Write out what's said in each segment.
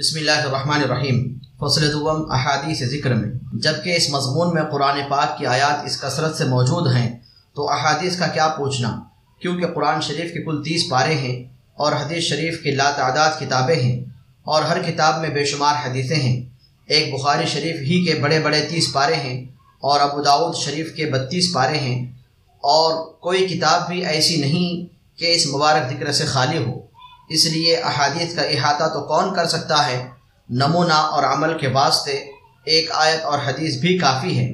بسم اللہ الرحمن الرحیم۔ فصل دوم احادیث ذکر میں۔ جبکہ اس مضمون میں قرآن پاک کی آیات اس کثرت سے موجود ہیں، تو احادیث کا کیا پوچھنا؟ کیونکہ قرآن شریف کے کل تیس پارے ہیں اور حدیث شریف کی لاتعداد کتابیں ہیں اور ہر کتاب میں بے شمار حدیثیں ہیں۔ ایک بخاری شریف ہی کے بڑے بڑے تیس پارے ہیں اور ابو داود شریف کے بتیس پارے ہیں۔ اور کوئی کتاب بھی ایسی نہیں کہ اس مبارک ذکر سے خالی ہو۔ اس لیے احادیث کا احاطہ تو کون کر سکتا ہے؟ نمونہ اور عمل کے واسطے ایک آیت اور حدیث بھی کافی ہے۔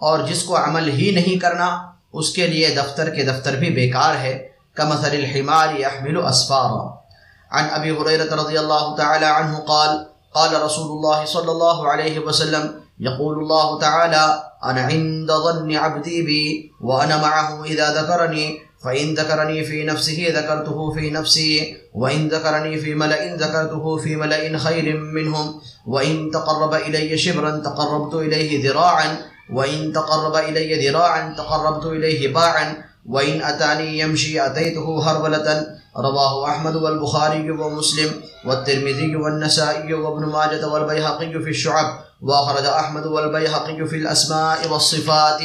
اور جس کو عمل ہی نہیں کرنا، اس کے لیے دفتر کے دفتر بھی بیکار ہے۔ كمثل الحمار يحمل أسفارا۔ عن أبي هريرة رضي الله تعالى عنه قال قال رسول الله صلى الله عليه وسلم، يقول الله تعالى، أنا عند ظن عبدي بي، وأنا معه إذا ذكرني فإن ذكرني في نفسه ذكرته في نفسي وإن ذكرني في ملأ ذكرته في ملأ خير منهم وإن تقرب إلي شبرا تقربت إليه ذراعا وإن تقرب إلي ذراعا تقربت إليه باعا وإن أتاني يمشي أتيته هرولة رواه أحمد والبخاري ومسلم والترمذي والنسائي وابن ماجة والبيهقي في الشعب وأخرج أحمد والبيهقي في الأسماء والصفات.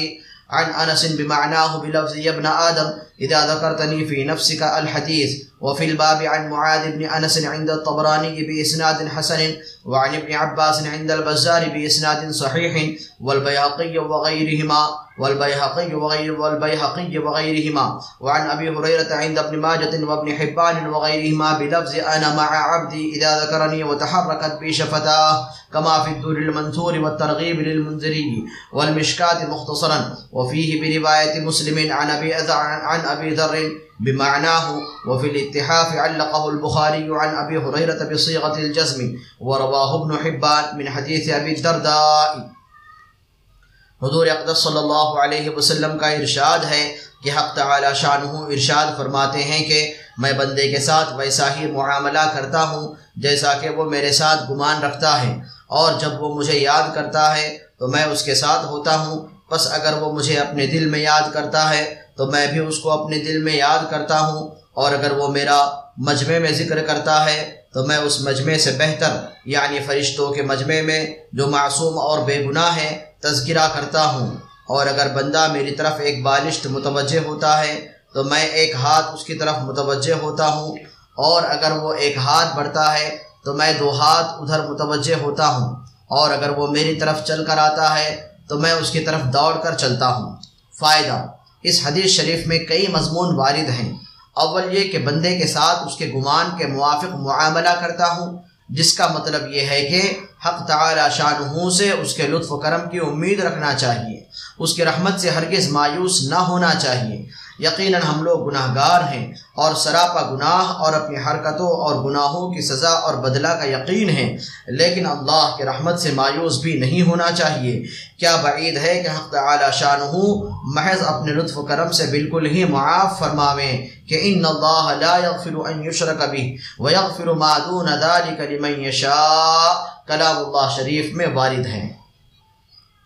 عن أنس بمعناه بلفظ يا ابن آدم إذا ذكرتني في نفسك الحديث. وفي الباب عن معاذ بن أنس عند الطبراني بإسناد حسن، وعن ابن عباس عند البزار بإسناد صحيح، والبيهقي وغيرهما، والبيهقي وغير والبيهقي وغيرهما. وعن أبي هريرة عند ابن ماجة وابن حبان وغيرهما بلفظ أنا مع عبدي إذا ذكرني وتحركت بي شفتاه، كما في الدور المنثور والترغيب للمنذري والمشكات مختصرا. وفيه برواية مسلم عن أبي عن أبي ذر بمعناه، وفي الاتحاف علقه البخاري عن أبي هريرة بصيغة الجزم، ورواه ابن حبان من حديث أبي الدرداء. حضور اقدس صلی اللہ علیہ وسلم کا ارشاد ہے کہ حق تعالی شانہ ارشاد فرماتے ہیں کہ میں بندے کے ساتھ ویسا ہی معاملہ کرتا ہوں جیسا کہ وہ میرے ساتھ گمان رکھتا ہے، اور جب وہ مجھے یاد کرتا ہے تو میں اس کے ساتھ ہوتا ہوں۔ بس اگر وہ مجھے اپنے دل میں یاد کرتا ہے تو میں بھی اس کو اپنے دل میں یاد کرتا ہوں۔ اور اگر وہ میرا مجمع میں ذکر کرتا ہے، تو میں اس مجمع سے بہتر یعنی فرشتوں کے مجمع میں جو معصوم اور بے گناہ ہے تذکرہ کرتا ہوں۔ اور اگر بندہ میری طرف ایک بالشت متوجہ ہوتا ہے، تو میں ایک ہاتھ اس کی طرف متوجہ ہوتا ہوں۔ اور اگر وہ ایک ہاتھ بڑھتا ہے، تو میں دو ہاتھ ادھر متوجہ ہوتا ہوں۔ اور اگر وہ میری طرف چل کر آتا ہے، تو میں اس کی طرف دوڑ کر چلتا ہوں۔ فائدہ، اس حدیث شریف میں کئی مضمون وارد ہیں۔ اول یہ کہ بندے کے ساتھ اس کے گمان کے موافق معاملہ کرتا ہوں، جس کا مطلب یہ ہے کہ حق تعالی شاہ سے اس کے لطف و کرم کی امید رکھنا چاہیے، اس کی رحمت سے ہرگز مایوس نہ ہونا چاہیے۔ یقیناً ہم لوگ گناہ گار ہیں اور سراپا گناہ اور اپنی حرکتوں اور گناہوں کی سزا اور بدلہ کا یقین ہے، لیکن اللہ کے رحمت سے مایوس بھی نہیں ہونا چاہیے۔ کیا بعید ہے کہ حق تعالی شانہ محض اپنے لطف و کرم سے بالکل ہی معاف فرماویں کہ ان اللہ لا يغفر ان يشرک به ويغفر ما دون ذلك لمن يشاء کلام اللہ شریف میں وارد ہیں۔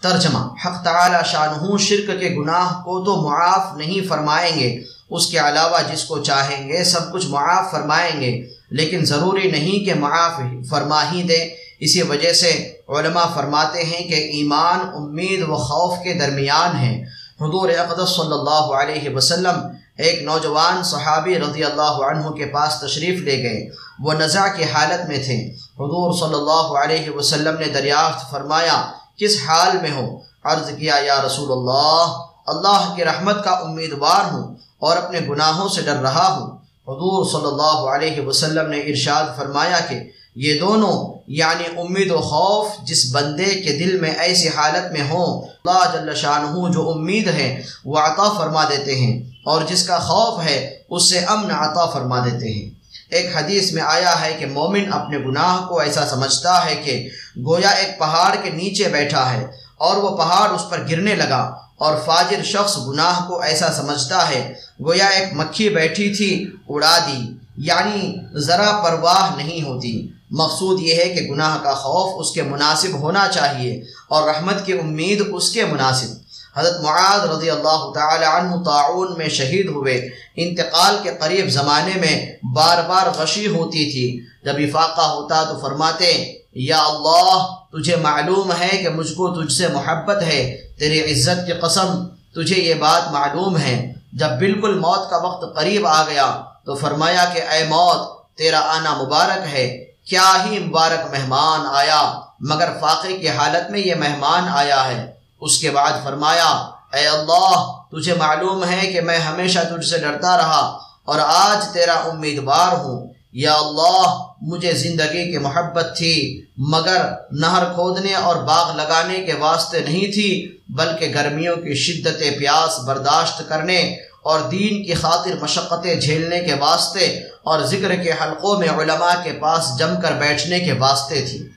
ترجمہ۔ حق تعالی شانہ شرک کے گناہ کو تو معاف نہیں فرمائیں گے، اس کے علاوہ جس کو چاہیں گے سب کچھ معاف فرمائیں گے۔ لیکن ضروری نہیں کہ معاف فرما ہی دیں۔ اسی وجہ سے علماء فرماتے ہیں کہ ایمان امید و خوف کے درمیان ہے۔ حضور اقدس صلی اللہ علیہ وسلم ایک نوجوان صحابی رضی اللہ عنہ کے پاس تشریف لے گئے۔ وہ نزع کی حالت میں تھے۔ حضور صلی اللہ علیہ وسلم نے دریافت فرمایا کس حال میں ہو عرض کیا، یا رسول اللہ اللہ کی رحمت کا امیدوار ہوں اور اپنے گناہوں سے ڈر رہا ہوں؟ حضور صلی اللہ علیہ وسلم نے ارشاد فرمایا کہ یہ دونوں یعنی امید و خوف، جس بندے کے دل میں ایسی حالت میں ہوں، اللہ جل شانہ جو امید ہے، وہ عطا فرما دیتے ہیں اور جس کا خوف ہے، اس سے امن عطا فرما دیتے ہیں۔ ایک حدیث میں آیا ہے کہ مومن اپنے گناہ کو ایسا سمجھتا ہے کہ گویا ایک پہاڑ کے نیچے بیٹھا ہے اور وہ پہاڑ اس پر گرنے لگا اور فاجر شخص گناہ کو ایسا سمجھتا ہے، گویا ایک مکھی بیٹھی تھی، اڑا دی یعنی ذرا پرواہ نہیں ہوتی۔ مقصود یہ ہے کہ گناہ کا خوف اس کے مناسب ہونا چاہیے اور رحمت کی امید اس کے مناسب۔ حضرت معاذ رضی اللہ تعالی عنہ تعاون میں شہید ہوئے۔ انتقال کے قریب زمانے میں بار بار غشی ہوتی تھی۔ جب افاقہ ہوتا تو فرماتے، یا اللہ، تجھے معلوم ہے کہ مجھ کو تجھ سے محبت ہے، تیری عزت کی قسم، تجھے یہ بات معلوم ہے۔ جب بالکل موت کا وقت قریب آ گیا تو فرمایا کہ، اے موت، تیرا آنا مبارک ہے۔ کیا ہی مبارک مہمان آیا، مگر فاقے کی حالت میں یہ مہمان آیا ہے۔ اس کے بعد فرمایا، اے اللہ، تجھے معلوم ہے کہ میں ہمیشہ تجھ سے ڈرتا رہا اور آج تیرا امیدوار ہوں۔ یا اللہ، مجھے زندگی کی محبت تھی، مگر نہر کھودنے اور باغ لگانے کے واسطے نہیں تھی، بلکہ گرمیوں کی شدت پیاس برداشت کرنے اور دین کی خاطر مشقتیں جھیلنے کے واسطے اور ذکر کے حلقوں میں علماء کے پاس جم کر بیٹھنے کے واسطے تھی۔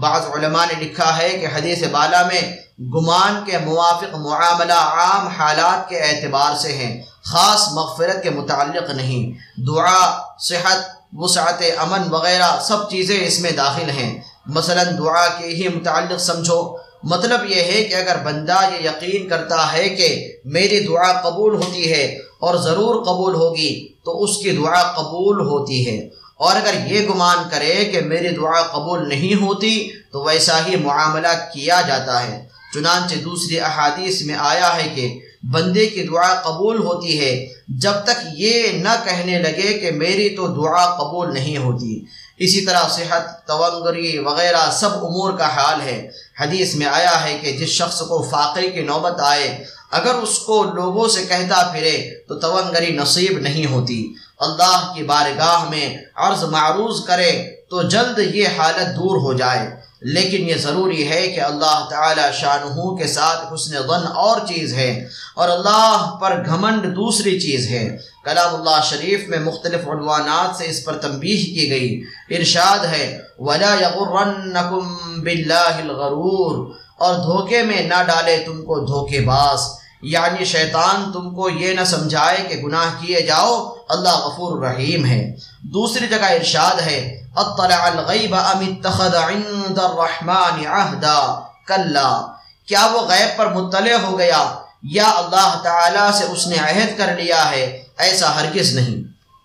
بعض علماء نے لکھا ہے کہ حدیث بالا میں گمان کے موافق معاملہ عام حالات کے اعتبار سے ہیں، خاص مغفرت کے متعلق نہیں۔ دعا، صحت، وسعت امن وغیرہ سب چیزیں اس میں داخل ہیں۔ مثلا دعا کے ہی متعلق سمجھو۔ مطلب یہ ہے کہ اگر بندہ یہ یقین کرتا ہے کہ میری دعا قبول ہوتی ہے اور ضرور قبول ہوگی تو اس کی دعا قبول ہوتی ہے۔ اور اگر یہ گمان کرے کہ میری دعا قبول نہیں ہوتی تو ویسا ہی معاملہ کیا جاتا ہے۔ چنانچہ دوسری احادیث میں آیا ہے کہ بندے کی دعا قبول ہوتی ہے جب تک یہ نہ کہنے لگے کہ میری تو دعا قبول نہیں ہوتی۔ اسی طرح صحت تونگری وغیرہ سب امور کا حال ہے۔ حدیث میں آیا ہے کہ جس شخص کو فاقے کی نوبت آئے، اگر اس کو لوگوں سے کہتا پھرے تو تونگری نصیب نہیں ہوتی۔ اللہ کی بارگاہ میں عرض معروض کرے تو جلد یہ حالت دور ہو جائے۔ لیکن یہ ضروری ہے کہ اللہ تعالی شاہ کے ساتھ حسن ظن اور چیز ہے اور اللہ پر گھمنڈ دوسری چیز ہے۔ کلام اللہ شریف میں مختلف عنوانات سے اس پر تنبیہ کی گئی۔ ارشاد ہے، وَلَا يَغُرَّنَّكُمْ بِاللَّهِ الْغَرُورِ۔ اور دھوکے میں نہ ڈالے تم کو دھوکے باز۔ یعنی شیطان تم کو یہ نہ سمجھائے کہ گناہ کیے جاؤ، اللہ غفور رحیم ہے۔ دوسری جگہ ارشاد ہے، اطلع الغیب ام اتخذ عند الرحمن عہدا۔ کلا، کیا وہ غیب پر مطلع ہو گیا؟ یا اللہ تعالی سے اس نے عہد کر لیا ہے؟ ایسا ہرگز نہیں۔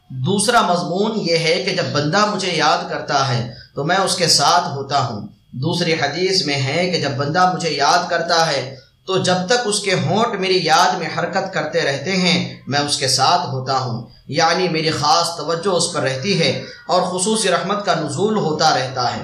دوسرا مضمون یہ ہے کہ جب بندہ مجھے یاد کرتا ہے تو میں اس کے ساتھ ہوتا ہوں۔ دوسری حدیث میں ہے کہ جب بندہ مجھے یاد کرتا ہے تو جب تک اس کے ہونٹ میری یاد میں حرکت کرتے رہتے ہیں، میں اس کے ساتھ ہوتا ہوں۔ یعنی میری خاص توجہ اس پر رہتی ہے اور خصوصی رحمت کا نزول ہوتا رہتا ہے۔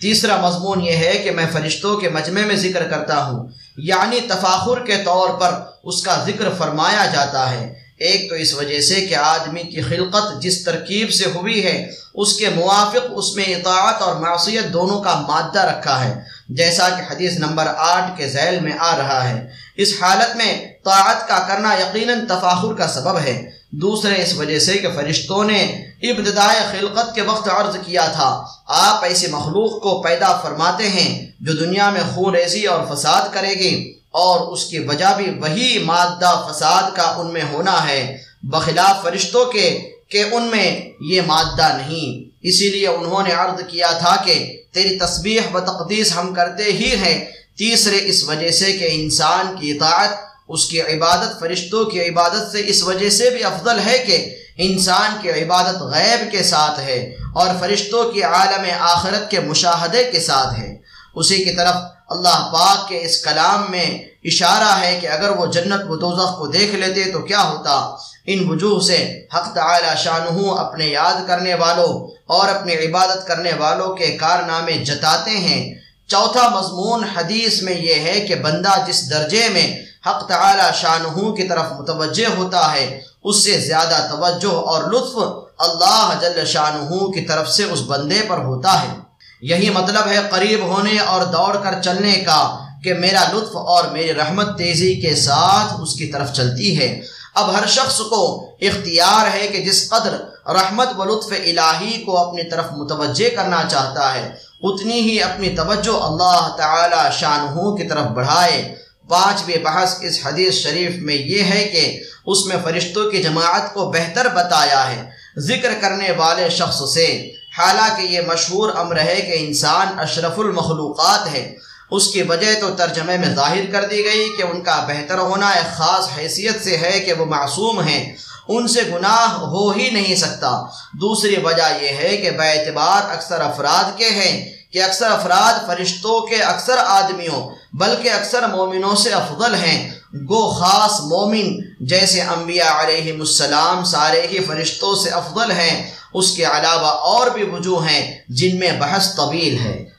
تیسرا مضمون یہ ہے کہ میں فرشتوں کے مجمع میں ذکر کرتا ہوں۔ یعنی تفاخر کے طور پر اس کا ذکر فرمایا جاتا ہے۔ ایک تو اس وجہ سے کہ آدمی کی خلقت جس ترکیب سے ہوئی ہے، اس کے موافق اس میں اطاعت اور معصیت دونوں کا مادہ رکھا ہے۔ جیسا کہ حدیث نمبر آٹھ کے ذیل میں آ رہا ہے۔ اس حالت میں طاعت کا کرنا یقیناً تفاخر کا سبب ہے۔ دوسرے اس وجہ سے کہ فرشتوں نے ابتدائے خلقت کے وقت عرض کیا تھا۔ آپ ایسی مخلوق کو پیدا فرماتے ہیں جو دنیا میں خون ریزی اور فساد کرے گی، اور اس کی وجہ بھی وہی مادہ فساد کا ان میں ہونا ہے۔ بخلاف فرشتوں کے کہ ان میں یہ مادہ نہیں۔ اسی لیے انہوں نے عرض کیا تھا کہ تیری تسبیح و تقدیس ہم کرتے ہی ہیں۔ تیسرے، اس وجہ سے کہ انسان کی اطاعت، اس کی عبادت، فرشتوں کی عبادت سے اس وجہ سے بھی افضل ہے کہ انسان کی عبادت غیب کے ساتھ ہے اور فرشتوں کی عالم آخرت کے مشاہدے کے ساتھ ہے۔ اسی کی طرف اللہ پاک کے اس کلام میں اشارہ ہے کہ اگر وہ جنت و دوزخ کو دیکھ لیتے تو کیا ہوتا؟ ان وجوہ سے حق تعالی شانہ اپنے یاد کرنے والوں اور اپنی عبادت کرنے والوں کے کارنامے جتاتے ہیں۔ چوتھا مضمون حدیث میں یہ ہے کہ بندہ جس درجے میں حق تعالی شانہ کی طرف متوجہ ہوتا ہے، اس سے زیادہ توجہ اور لطف اللہ جل شانہ کی طرف سے اس بندے پر ہوتا ہے۔ یہی مطلب ہے قریب ہونے اور دوڑ کر چلنے کا کہ میرا لطف اور میری رحمت تیزی کے ساتھ اس کی طرف چلتی ہے۔ اب ہر شخص کو اختیار ہے کہ جس قدر رحمت و لطف الہی کو اپنی طرف متوجہ کرنا چاہتا ہے، اتنی ہی اپنی توجہ اللہ تعالی شانہ کی طرف بڑھائے۔ پانچویں بحث اس حدیث شریف میں یہ ہے کہ اس میں فرشتوں کی جماعت کو بہتر بتایا ہے ذکر کرنے والے شخص سے۔ حالانکہ یہ مشہور امر ہے کہ انسان اشرف المخلوقات ہے۔ اس کی وجہ تو ترجمے میں ظاہر کر دی گئی کہ ان کا بہتر ہونا ایک خاص حیثیت سے ہے کہ وہ معصوم ہیں۔ ان سے گناہ ہو ہی نہیں سکتا۔ دوسری وجہ یہ ہے کہ بے اعتبار اکثر افراد کے ہیں کہ اکثر افراد فرشتوں کے اکثر آدمیوں بلکہ اکثر مومنوں سے افضل ہیں۔ گو خاص مومن جیسے انبیاء علیہ السلام سارے ہی فرشتوں سے افضل ہیں۔ اس کے علاوہ اور بھی وجوہ ہیں جن میں بحث طویل ہے۔